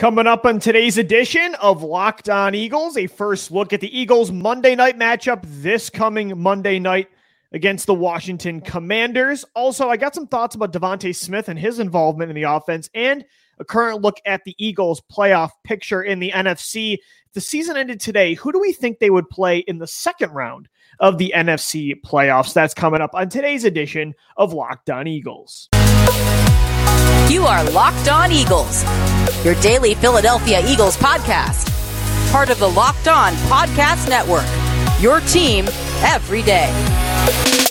Coming up on today's edition of Locked On Eagles, a first look at the Eagles Monday night matchup this coming Monday night against the Washington Commanders. Also, I got some thoughts about DeVonta Smith and his involvement in the offense and a current look at the Eagles playoff picture in the NFC. If the season ended today, who do we think they would play in the second round of the NFC playoffs? That's coming up on today's edition of Locked On Eagles. You are Locked On Eagles, your daily Philadelphia Eagles podcast. Part of the Locked On Podcast Network, your team every day.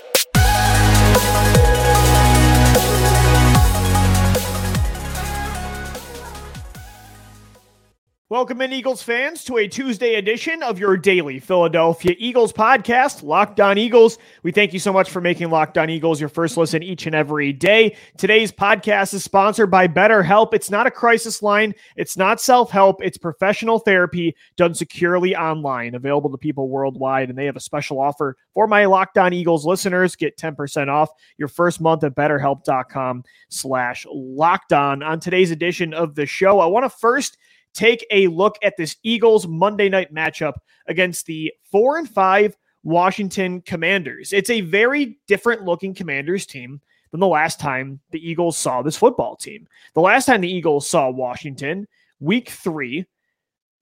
Welcome in, Eagles fans, to a Tuesday edition of your daily Philadelphia Eagles podcast, Locked On Eagles. We thank you so much for making Locked On Eagles your first listen each and every day. Today's podcast is sponsored by BetterHelp. It's not a crisis line, it's not self help, it's professional therapy done securely online, available to people worldwide. And they have a special offer for my Locked On Eagles listeners. Get 10% off your first month at betterhelp.com slash locked on. On today's edition of the show, I want to first take a look at this Eagles Monday night matchup against the four and five Washington Commanders. It's a very different looking Commanders team than the last time the Eagles saw this football team. The last time the Eagles saw Washington, week three,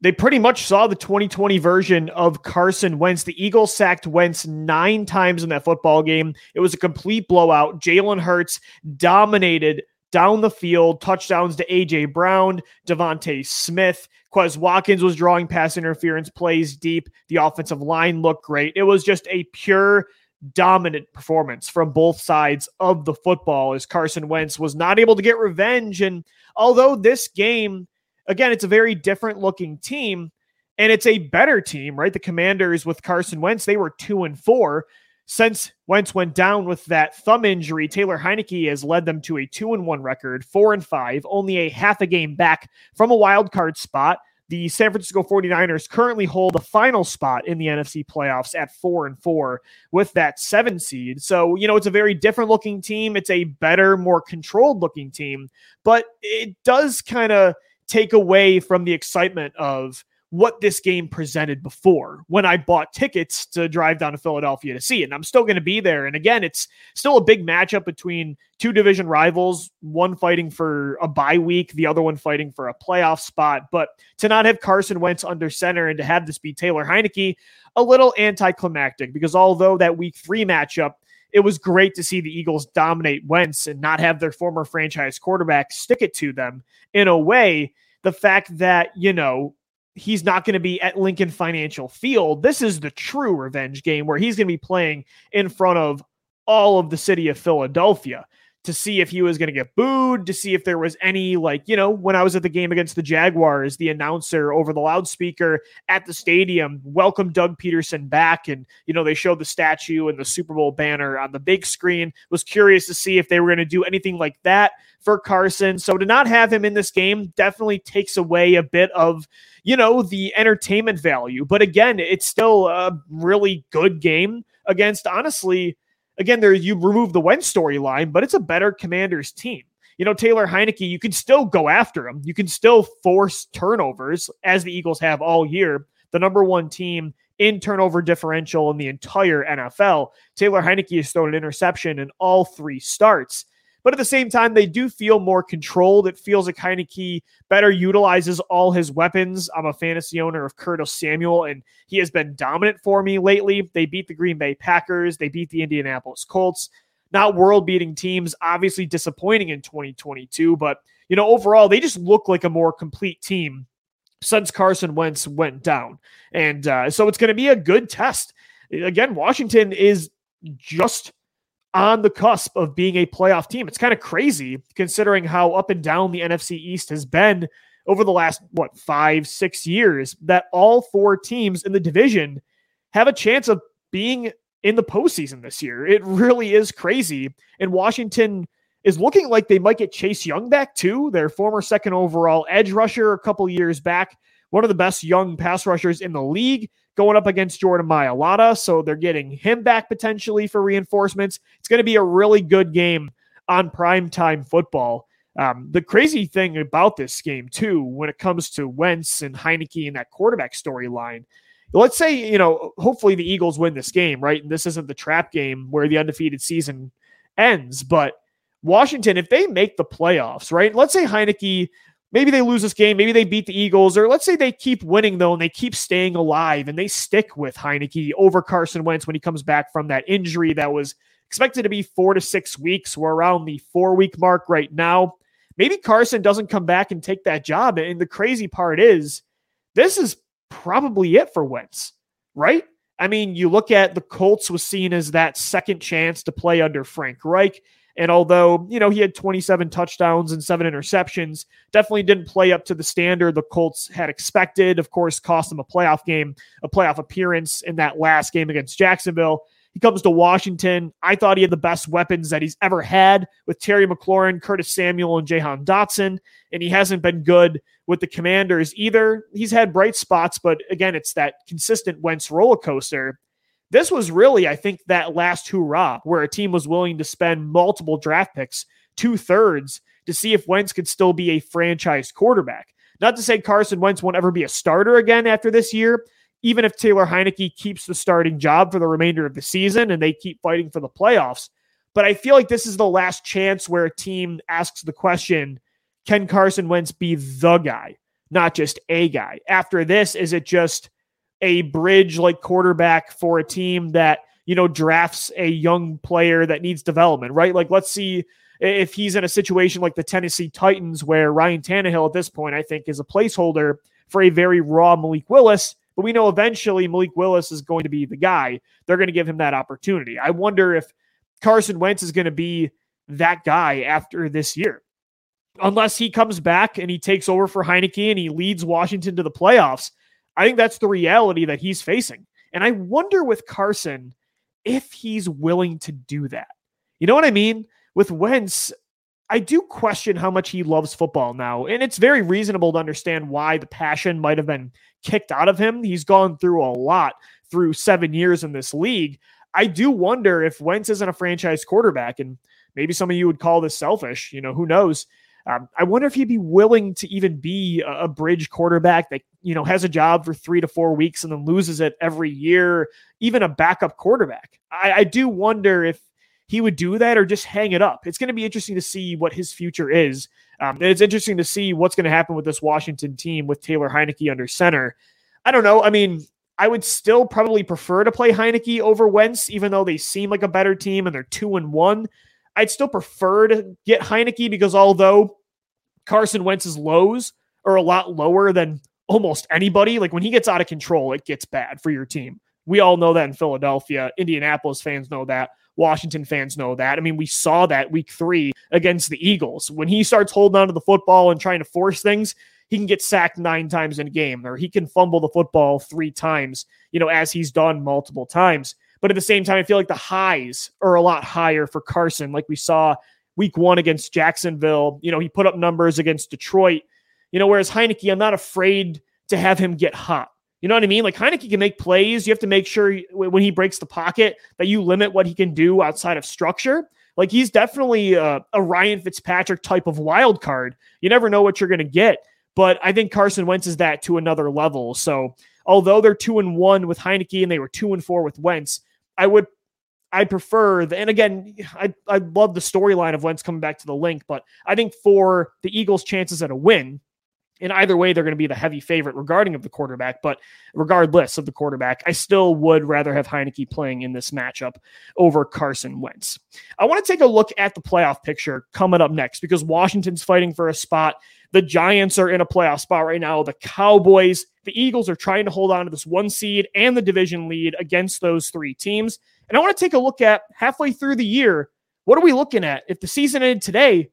they pretty much saw the 2020 version of Carson Wentz. The Eagles sacked Wentz nine times in that football game. It was a complete blowout. Jalen Hurts dominated down the field, touchdowns to AJ Brown, DeVonta Smith. Quez Watkins was drawing pass interference plays deep. The offensive line looked great. It was just a pure dominant performance from both sides of the football as Carson Wentz was not able to get revenge. And although this game, again, it's a very different looking team and it's a better team, right? The Commanders with Carson Wentz, they were two and four. Since Wentz went down with that thumb injury, Taylor Heinicke has led them to a two and one record, four and five, only a half a game back from a wild card spot. The San Francisco 49ers currently hold the final spot in the NFC playoffs at four and four with that seven seed. So, you know, it's a very different looking team. It's a better, more controlled looking team, but it does kind of take away from the excitement of what this game presented before when I bought tickets to drive down to Philadelphia to see it. And I'm still going to be there. And again, it's still a big matchup between two division rivals, one fighting for a bye week, the other one fighting for a playoff spot. But to not have Carson Wentz under center and to have this be Taylor Heinicke, a little anticlimactic because although that week three matchup, it was great to see the Eagles dominate Wentz and not have their former franchise quarterback stick it to them in a way. The fact that, you know, he's not going to be at Lincoln Financial Field. This is the true revenge game where he's going to be playing in front of all of the city of Philadelphia to see if he was going to get booed, to see if there was any, like, you know, when I was at the game against the Jaguars, the announcer over the loudspeaker at the stadium welcomed Doug Pederson back. And, you know, they showed the statue and the Super Bowl banner on the big screen. Was curious to see if they were going to do anything like that for Carson. So to not have him in this game definitely takes away a bit of, you know, the entertainment value. But again, it's still a really good game against, honestly, again, there you remove the Wentz storyline, but it's a better Commanders team. You know, Taylor Heinicke, you can still go after him. You can still force turnovers as the Eagles have all year. The number one team in turnover differential in the entire NFL. Taylor Heinicke has thrown an interception in all three starts. But at the same time, they do feel more controlled. It feels like Heinicke better utilizes all his weapons. I'm a fantasy owner of Curtis Samuel, and he has been dominant for me lately. They beat the Green Bay Packers, they beat the Indianapolis Colts. Not world beating teams, obviously disappointing in 2022, but you know, overall, they just look like a more complete team since Carson Wentz went down. And uh, so it's going to be a good test. Again, Washington is just on the cusp of being a playoff team. It's kind of crazy considering how up and down the NFC East has been over the last, what, five, six years, that all four teams in the division have a chance of being in the postseason this year. It really is crazy. And Washington is looking like they might get Chase Young back too, their former second overall edge rusher a couple years back, one of the best young pass rushers in the league going up against Jordan Mailata. So they're getting him back potentially for reinforcements. It's going to be a really good game on primetime football. Um, the crazy thing about this game, too, when it comes to Wentz and Heinicke and that quarterback storyline, let's say, you know, hopefully the Eagles win this game, right? And this isn't the trap game where the undefeated season ends, but Washington, if they make the playoffs, right? Let's say Heinicke, maybe they lose this game, maybe they beat the Eagles, or let's say they keep winning though and they keep staying alive and they stick with Heinicke over Carson Wentz when he comes back from that injury that was expected to be four to six weeks. We're around the four week mark right now maybe Carson doesn't come back and take that job. And the crazy part is, this is probably it for Wentz, right? I mean, you look at the Colts was seen as that second chance to play under Frank Reich. And although, you know, he had 27 touchdowns and seven interceptions, definitely didn't play up to the standard the Colts had expected. Of course, cost them a playoff game, a playoff appearance in that last game against Jacksonville. He comes to Washington. I thought he had the best weapons that he's ever had with Terry McLaurin, Curtis Samuel, and Jahan Dotson. And he hasn't been good with the Commanders either. He's had bright spots, but again, it's that consistent Wentz roller coaster. This was really, I think, that last hurrah where a team was willing to spend multiple draft picks, two thirds, to see if Wentz could still be a franchise quarterback. Not to say Carson Wentz won't ever be a starter again after this year, even if Taylor Heinicke keeps the starting job for the remainder of the season and they keep fighting for the playoffs. But I feel like this is the last chance where a team asks the question can Carson Wentz be the guy, not just a guy? After this, is it just a bridge like quarterback for a team that, you know, drafts a young player that needs development, right? Like, let's see if he's in a situation like the Tennessee Titans, where Ryan Tannehill at this point, I think, is a placeholder for a very raw Malik Willis but we know eventually Malik Willis is going to be the guy. They're going to give him that opportunity. I wonder if Carson Wentz is going to be that guy after this year. Unless he comes back and he takes over for Heinicke and he leads Washington to the playoffs, I think that's the reality that he's facing. And I wonder with Carson if he's willing to do that. You know what I mean? With Wentz, I do question how much he loves football now. And it's very reasonable to understand why the passion might have been kicked out of him. He's gone through a lot through seven years in this league. I do wonder if Wentz isn't a franchise quarterback, and maybe some of you would call this selfish. You know, who knows? Um, I wonder if he'd be willing to even be a, a, bridge quarterback that you know has a job for three to four weeks and then loses it every year, even a backup quarterback. I, I do wonder if he would do that or just hang it up. It's going to be interesting to see what his future is. Um, it's interesting to see what's going to happen with this Washington team with Taylor Heinicke under center. I don't know. I mean, I would still probably prefer to play Heinicke over Wentz, even though they seem like a better team and they're two and one. I'd still prefer to get Heinicke because although Carson Wentz's lows are a lot lower than almost anybody, like when he gets out of control, it gets bad for your team. We all know that in Philadelphia. Indianapolis fans know that. Washington fans know that. I mean, we saw that week three against the Eagles. When he starts holding on to the football and trying to force things, he can get sacked nine times in a game, or he can fumble the football three times, you know, as he's done multiple times. But at the same time, I feel like the highs are a lot higher for Carson, like we saw week one against Jacksonville. You know, he put up numbers against Detroit, you know, whereas Heinicke, I'm not afraid to have him get hot. You know what I mean? Like Heinicke can make plays. You have to make sure when he breaks the pocket that you limit what he can do outside of structure. Like he's definitely a, a Ryan Fitzpatrick type of wild card. You never know what you're going to get. But I think Carson Wentz is that to another level. So although they're two and one with Heinicke and they were two and four with Wentz, I would I prefer the, and again, I, I love the storyline of Wentz coming back to the Linc, but I think for the Eagles' chances at a win, in either way, they're going to be the heavy favorite regarding of the quarterback. But regardless of the quarterback, I still would rather have Heinicke playing in this matchup over Carson Wentz. I want to take a look at the playoff picture coming up next because Washington's fighting for a spot. The Giants are in a playoff spot right now. The Cowboys, the Eagles are trying to hold on to this one seed and the division lead against those three teams. And I want to take a look at halfway through the year. What are we looking at? If the season ended today,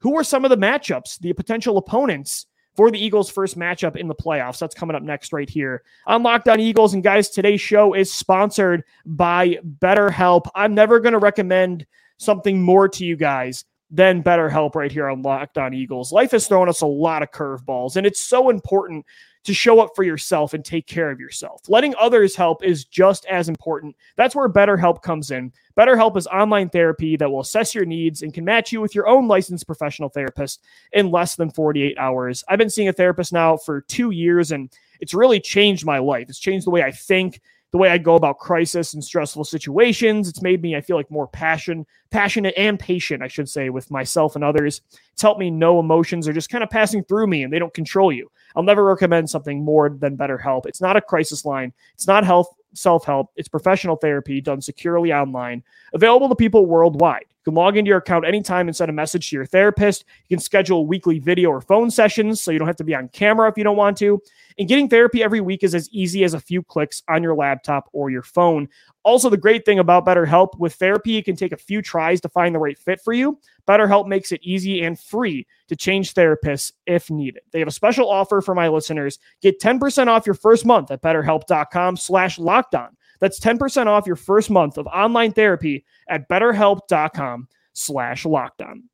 who are some of the matchups, the potential opponents? for the Eagles' first matchup in the playoffs. That's coming up next, right here on Locked On Eagles. And guys, today's show is sponsored by BetterHelp. I'm never going to recommend something more to you guys than BetterHelp right here on Locked On Eagles. Life has thrown us a lot of curveballs, and it's so important to show up for yourself and take care of yourself. Letting others help is just as important. That's where BetterHelp comes in. BetterHelp is online therapy that will assess your needs and can match you with your own licensed professional therapist in less than 48 hours. I've been seeing a therapist now for two years, and it's really changed my life. It's changed the way I think the way I go about crisis and stressful situations. It's made me, I feel like, more passion, passionate and patient, I should say, with myself and others. It's helped me know emotions are just kind of passing through me and they don't control you. I'll never recommend something more than BetterHelp. It's not a crisis line. It's not health self help. It's professional therapy done securely online, available to people worldwide. You can log into your account anytime and send a message to your therapist. You can schedule weekly video or phone sessions so you don't have to be on camera if you don't want to. And getting therapy every week is as easy as a few clicks on your laptop or your phone. Also, the great thing about BetterHelp with therapy, you can take a few tries to find the right fit for you. BetterHelp makes it easy and free to change therapists if needed. They have a special offer for my listeners. Get 10% off your first month at betterhelp.com slash locked on. That's 10% off your first month of online therapy at betterhelp.com slash locked on.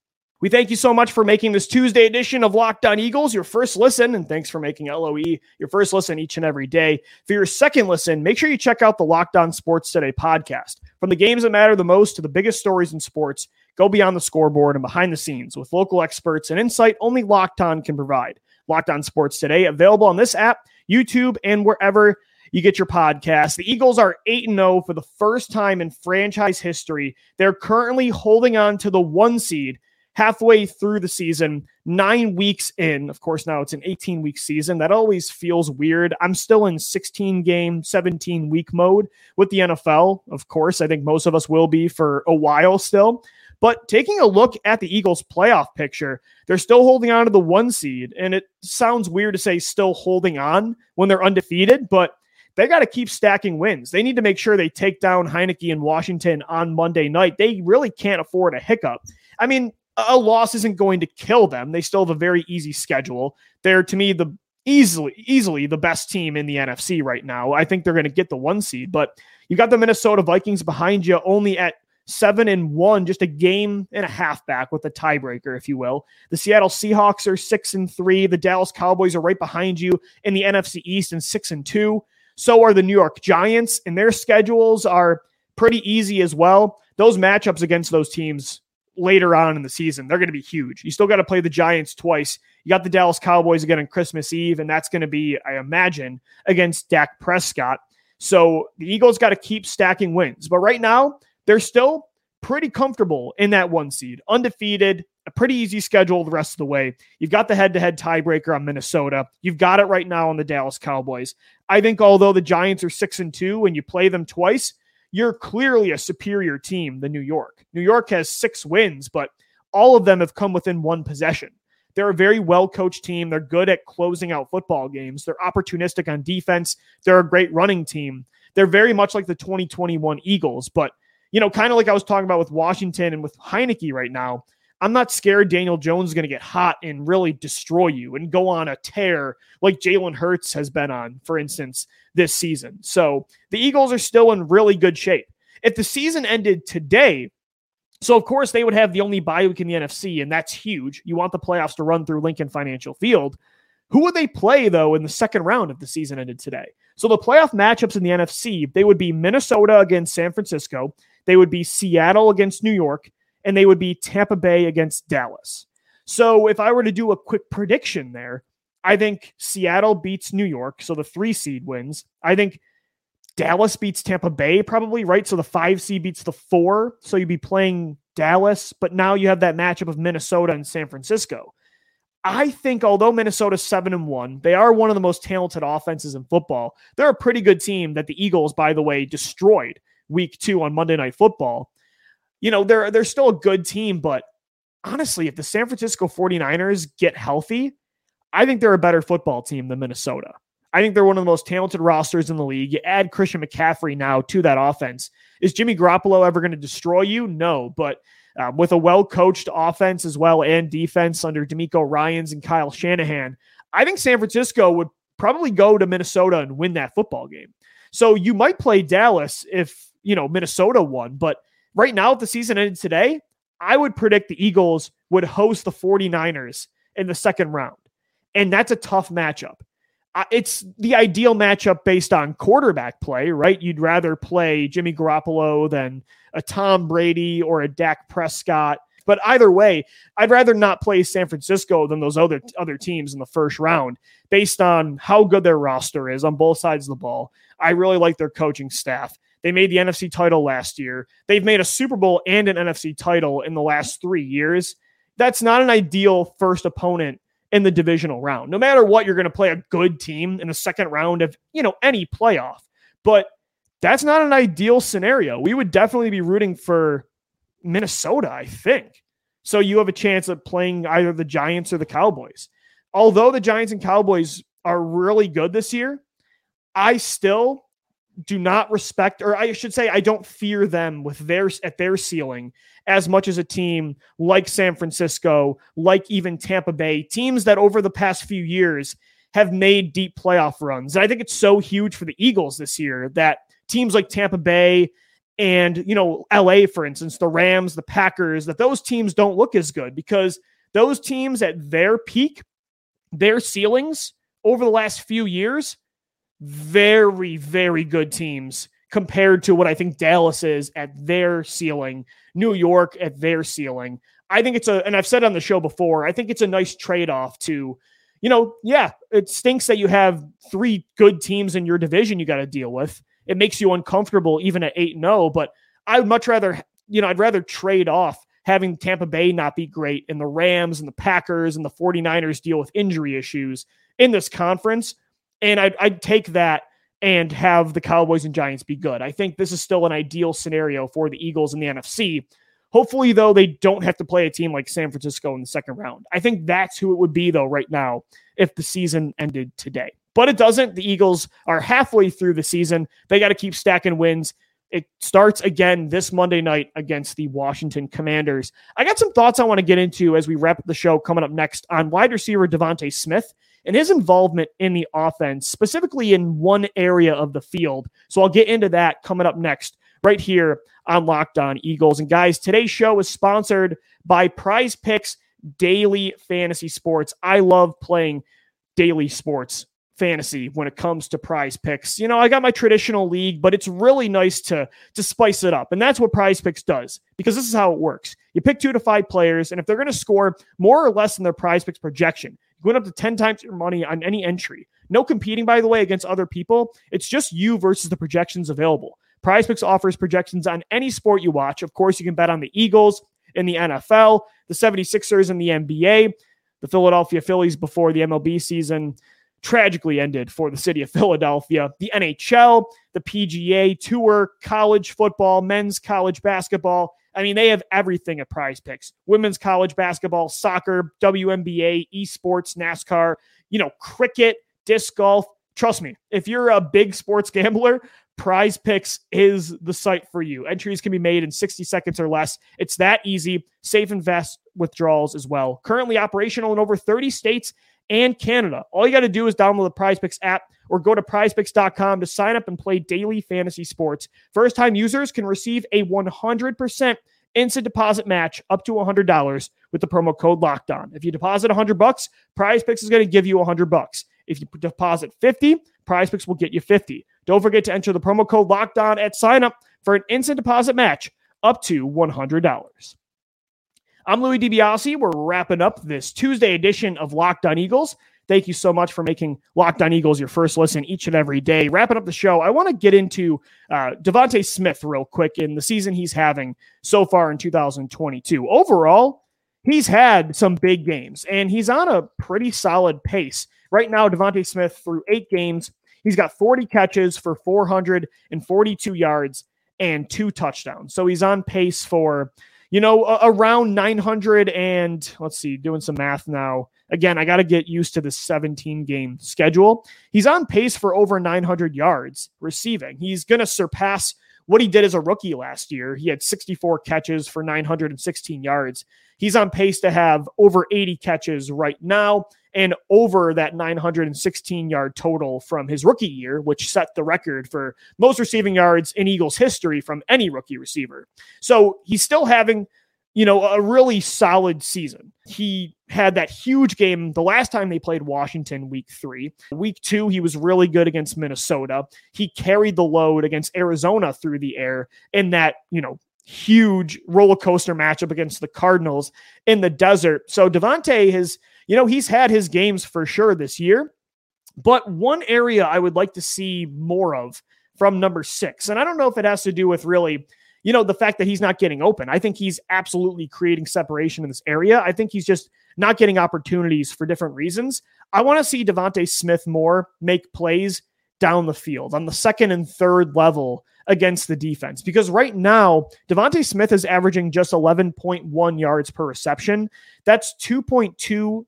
We thank you so much for making this Tuesday edition of Locked On Eagles your first listen, and thanks for making LOE your first listen each and every day. For your second listen, make sure you check out the Locked On Sports Today podcast. From the games that matter the most to the biggest stories in sports, go beyond the scoreboard and behind the scenes with local experts and insight only Locked On can provide. Locked On Sports Today, available on this app, YouTube, and wherever you get your podcast. The Eagles are 8 0 for the first time in franchise history. They're currently holding on to the one seed halfway through the season, nine weeks in. Of course, now it's an 18 week season. That always feels weird. I'm still in 16 game, 17 week mode with the NFL. Of course, I think most of us will be for a while still. But taking a look at the Eagles' playoff picture, they're still holding on to the one seed. And it sounds weird to say still holding on when they're undefeated, but they got to keep stacking wins. They need to make sure they take down Heinicke and Washington on Monday night. They really can't afford a hiccup. I mean, a loss isn't going to kill them. They still have a very easy schedule. They're to me the easily easily the best team in the NFC right now. I think they're going to get the one seed, but you got the Minnesota Vikings behind you only at 7 and 1, just a game and a half back with a tiebreaker if you will. The Seattle Seahawks are 6 and 3, the Dallas Cowboys are right behind you in the NFC East and 6 and 2. So are the New York Giants and their schedules are pretty easy as well. Those matchups against those teams later on in the season. They're going to be huge. You still got to play the Giants twice. You got the Dallas Cowboys again on Christmas Eve, and that's going to be, I imagine, against Dak Prescott. So the Eagles got to keep stacking wins. But right now, they're still pretty comfortable in that one seed, undefeated, a pretty easy schedule the rest of the way. You've got the head to head tiebreaker on Minnesota. You've got it right now on the Dallas Cowboys. I think although the Giants are six and two and you play them twice, you're clearly a superior team than New York. New York has six wins, but all of them have come within one possession. They're a very well coached team. They're good at closing out football games. They're opportunistic on defense. They're a great running team. They're very much like the 2021 Eagles, but you know, kind of like I was talking about with Washington and with Heinicke right now. I'm not scared Daniel Jones is going to get hot and really destroy you and go on a tear like Jalen Hurts has been on, for instance, this season. So the Eagles are still in really good shape. If the season ended today, so of course they would have the only bye week in the NFC, and that's huge. You want the playoffs to run through Lincoln Financial Field. Who would they play though in the second round if the season ended today? So the playoff matchups in the NFC, they would be Minnesota against San Francisco, they would be Seattle against New York, and they would be Tampa Bay against Dallas. So if I were to do a quick prediction there, I think Seattle beats New York, so the three seed wins. I think Dallas beats Tampa Bay, probably, right? So the five seed beats the four. So you'd be playing Dallas, but now you have that matchup of Minnesota and San Francisco. I think although Minnesota's seven and one, they are one of the most talented offenses in football. They're a pretty good team that the Eagles, by the way, destroyed week two on Monday Night Football you know, they're they're still a good team, but honestly, if the San Francisco 49ers get healthy, I think they're a better football team than Minnesota. I think they're one of the most talented rosters in the league. You add Christian McCaffrey now to that offense. Is Jimmy Garoppolo ever going to destroy you? No, but uh, with a well coached offense as well and defense under DeMeco Ryans and Kyle Shanahan, I think San Francisco would probably go to Minnesota and win that football game. So you might play Dallas if, you know, Minnesota won, but right now, if the season ended today, I would predict the Eagles would host the 49ers in the second round. And that's a tough matchup. It's the ideal matchup based on quarterback play, right? You'd rather play Jimmy Garoppolo than a Tom Brady or a Dak Prescott. But either way, I'd rather not play San Francisco than those other other teams in the first round based on how good their roster is on both sides of the ball. I really like their coaching staff. They made the NFC title last year. They've made a Super Bowl and an NFC title in the last 3 years. That's not an ideal first opponent in the divisional round. No matter what, you're going to play a good team in the second round of, you know, any playoff. But that's not an ideal scenario. We would definitely be rooting for Minnesota, I think. So you have a chance of playing either the Giants or the Cowboys. Although the Giants and Cowboys are really good this year, I still do not respect, or I should say, I don't fear them with their at their ceiling as much as a team like San Francisco, like even Tampa Bay, teams that over the past few years have made deep playoff runs. And I think it's so huge for the Eagles this year that teams like Tampa Bay and, you know, LA, for instance, the Rams, the Packers, that those teams don't look as good because those teams at their peak, their ceilings over the last few years, very, very good teams compared to what I think Dallas is at their ceiling, New York at their ceiling. I think it's a, and I've said on the show before, I think it's a nice trade off to, you know, yeah, it stinks that you have three good teams in your division you got to deal with. It makes you uncomfortable even at 8 0, but I would much rather, you know, I'd rather trade off having Tampa Bay not be great and the Rams and the Packers and the 49ers deal with injury issues in this conference. And I'd, I'd take that and have the Cowboys and Giants be good. I think this is still an ideal scenario for the Eagles in the NFC. Hopefully, though, they don't have to play a team like San Francisco in the second round. I think that's who it would be, though, right now, if the season ended today. But it doesn't. The Eagles are halfway through the season. They got to keep stacking wins. It starts again this Monday night against the Washington Commanders. I got some thoughts I want to get into as we wrap the show coming up next on wide receiver DeVonta Smith and his involvement in the offense, specifically in one area of the field. So I'll get into that coming up next, right here on Locked On Eagles. And guys, today's show is sponsored by Prize Picks Daily Fantasy Sports. I love playing daily sports fantasy when it comes to prize picks. You know, I got my traditional league, but it's really nice to to spice it up. And that's what prize picks does because this is how it works. You pick 2 to 5 players and if they're going to score more or less than their prize picks projection, going up to 10 times your money on any entry. No competing, by the way, against other people. It's just you versus the projections available. Prize Picks offers projections on any sport you watch. Of course, you can bet on the Eagles in the NFL, the 76ers in the NBA, the Philadelphia Phillies before the MLB season tragically ended for the city of Philadelphia, the NHL, the PGA Tour, college football, men's college basketball, I mean, they have everything at prize picks women's college basketball, soccer, WNBA, esports, NASCAR, you know, cricket, disc golf. Trust me, if you're a big sports gambler, Prize Picks is the site for you. Entries can be made in 60 seconds or less. It's that easy. Safe and fast withdrawals as well. Currently operational in over 30 states and Canada. All you got to do is download the Prize Picks app or go to prizepicks.com to sign up and play daily fantasy sports. First time users can receive a 100% instant deposit match up to $100 with the promo code locked on. If you deposit 100 bucks, Prize Picks is going to give you 100 bucks. If you deposit 50, Prize Picks will get you 50. Don't forget to enter the promo code locked on at sign up for an instant deposit match up to $100. I'm Louis DiBiase. We're wrapping up this Tuesday edition of Locked On Eagles. Thank you so much for making Locked On Eagles your first listen each and every day. Wrapping up the show, I want to get into uh, DeVonta Smith real quick in the season he's having so far in 2022. Overall, he's had some big games and he's on a pretty solid pace. Right now, DeVonta Smith through eight games, he's got 40 catches for 442 yards and two touchdowns. So he's on pace for you know, around 900 and let's see, doing some math now. Again, I got to get used to the 17 game schedule. He's on pace for over 900 yards receiving. He's going to surpass what he did as a rookie last year. He had 64 catches for 916 yards. He's on pace to have over 80 catches right now and over that 916 yard total from his rookie year, which set the record for most receiving yards in Eagles history from any rookie receiver. So he's still having you know, a really solid season. He had that huge game the last time they played Washington week three. Week two, he was really good against Minnesota. He carried the load against Arizona through the air in that, you know, huge roller coaster matchup against the Cardinals in the desert. So DeVonta has, you know, he's had his games for sure this year. But one area I would like to see more of from number six, and I don't know if it has to do with really you know, the fact that he's not getting open. I think he's absolutely creating separation in this area. I think he's just not getting opportunities for different reasons. I want to see DeVonta Smith more make plays down the field on the second and third level against the defense because right now DeVonta Smith is averaging just 11.1 yards per reception. That's 2.2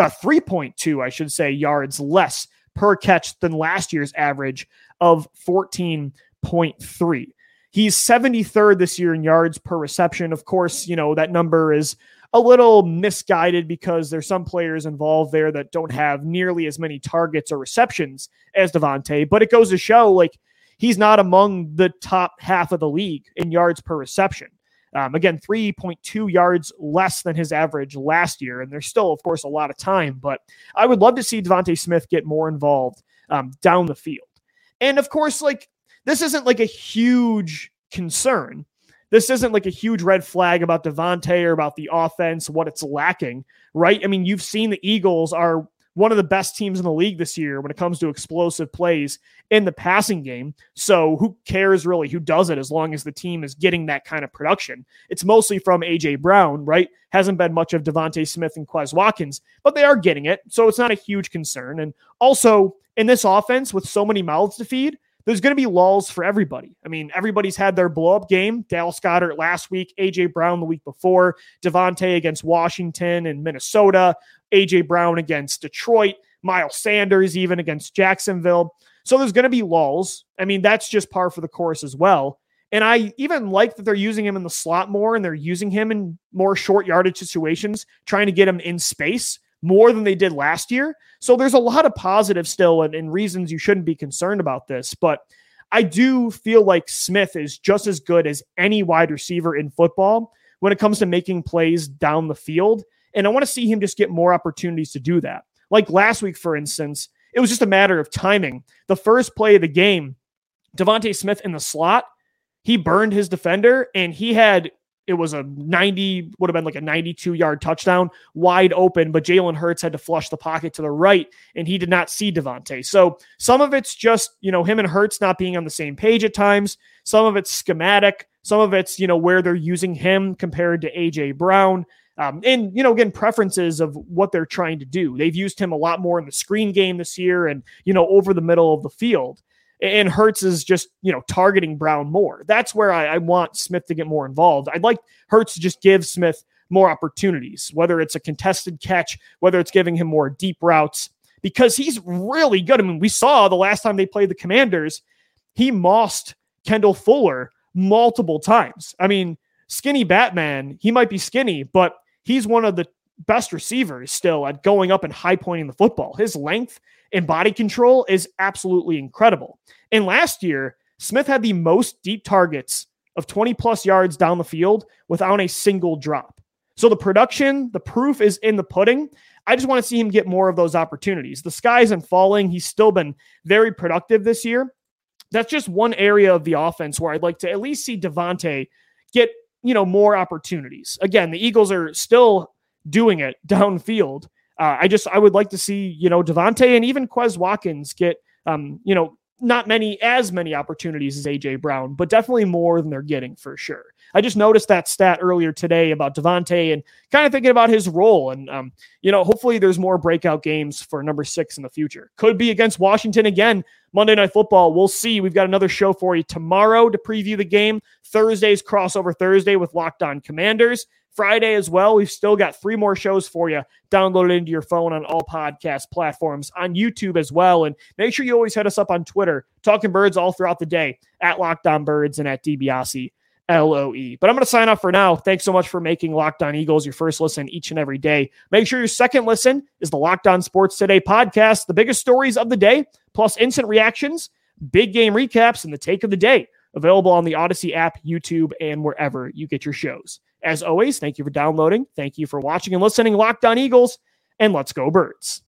uh, 3.2 I should say yards less per catch than last year's average of 14.3. He's 73rd this year in yards per reception. Of course, you know, that number is a little misguided because there's some players involved there that don't have nearly as many targets or receptions as DeVonta, but it goes to show like he's not among the top half of the league in yards per reception. Um, again, 3.2 yards less than his average last year. And there's still, of course, a lot of time, but I would love to see DeVonta Smith get more involved um, down the field. And of course, like this isn't like a huge concern. This isn't like a huge red flag about DeVonta or about the offense, what it's lacking, right? I mean, you've seen the Eagles are one of the best teams in the league this year when it comes to explosive plays in the passing game. So who cares really who does it as long as the team is getting that kind of production? It's mostly from AJ Brown, right? Hasn't been much of DeVonta Smith and Quez Watkins, but they are getting it. So it's not a huge concern. And also in this offense with so many mouths to feed, there's going to be lulls for everybody. I mean, everybody's had their blow up game. Dallas Goedert last week, AJ Brown the week before, DeVonta against Washington and Minnesota, AJ Brown against Detroit, Miles Sanders even against Jacksonville. So there's going to be lulls. I mean, that's just par for the course as well. And I even like that they're using him in the slot more and they're using him in more short yardage situations, trying to get him in space more than they did last year. So there's a lot of positive still and, and reasons you shouldn't be concerned about this. But I do feel like Smith is just as good as any wide receiver in football when it comes to making plays down the field. And I want to see him just get more opportunities to do that. Like last week, for instance, it was just a matter of timing. The first play of the game, DeVonta Smith in the slot, he burned his defender and he had it was a 90, would have been like a 92 yard touchdown, wide open, but Jalen Hurts had to flush the pocket to the right, and he did not see DeVonta. So some of it's just, you know, him and Hurts not being on the same page at times. Some of it's schematic. Some of it's, you know, where they're using him compared to AJ Brown. Um, and, you know, again, preferences of what they're trying to do. They've used him a lot more in the screen game this year and, you know, over the middle of the field and Hurts is just, you know, targeting Brown more. That's where I, I, want Smith to get more involved. I'd like Hurts to just give Smith more opportunities, whether it's a contested catch, whether it's giving him more deep routes, because he's really good. I mean, we saw the last time they played the Commanders, he mossed Kendall Fuller multiple times. I mean, skinny Batman, he might be skinny, but he's one of the best receivers still at going up and high pointing the football. His length and body control is absolutely incredible. And last year, Smith had the most deep targets of 20 plus yards down the field without a single drop. So the production, the proof is in the pudding. I just want to see him get more of those opportunities. The sky isn't falling. He's still been very productive this year. That's just one area of the offense where I'd like to at least see DeVonta get, you know, more opportunities. Again, the Eagles are still doing it downfield. Uh, I just I would like to see you know DeVonta and even Quez Watkins get um, you know not many as many opportunities as AJ Brown, but definitely more than they're getting for sure. I just noticed that stat earlier today about DeVonta and kind of thinking about his role. And, um, you know, hopefully there's more breakout games for number six in the future. Could be against Washington again, Monday Night Football. We'll see. We've got another show for you tomorrow to preview the game. Thursday's crossover Thursday with Locked On Commanders. Friday as well. We've still got three more shows for you downloaded into your phone on all podcast platforms, on YouTube as well. And make sure you always hit us up on Twitter, talking birds all throughout the day at Locked On Birds and at DiBiase. LOE. But I'm going to sign off for now. Thanks so much for making Locked On Eagles your first listen each and every day. Make sure your second listen is the Locked On Sports Today podcast, the biggest stories of the day, plus instant reactions, big game recaps, and the take of the day. Available on the Odyssey app, YouTube, and wherever you get your shows. As always, thank you for downloading. Thank you for watching and listening. Locked on Eagles, and let's go, birds.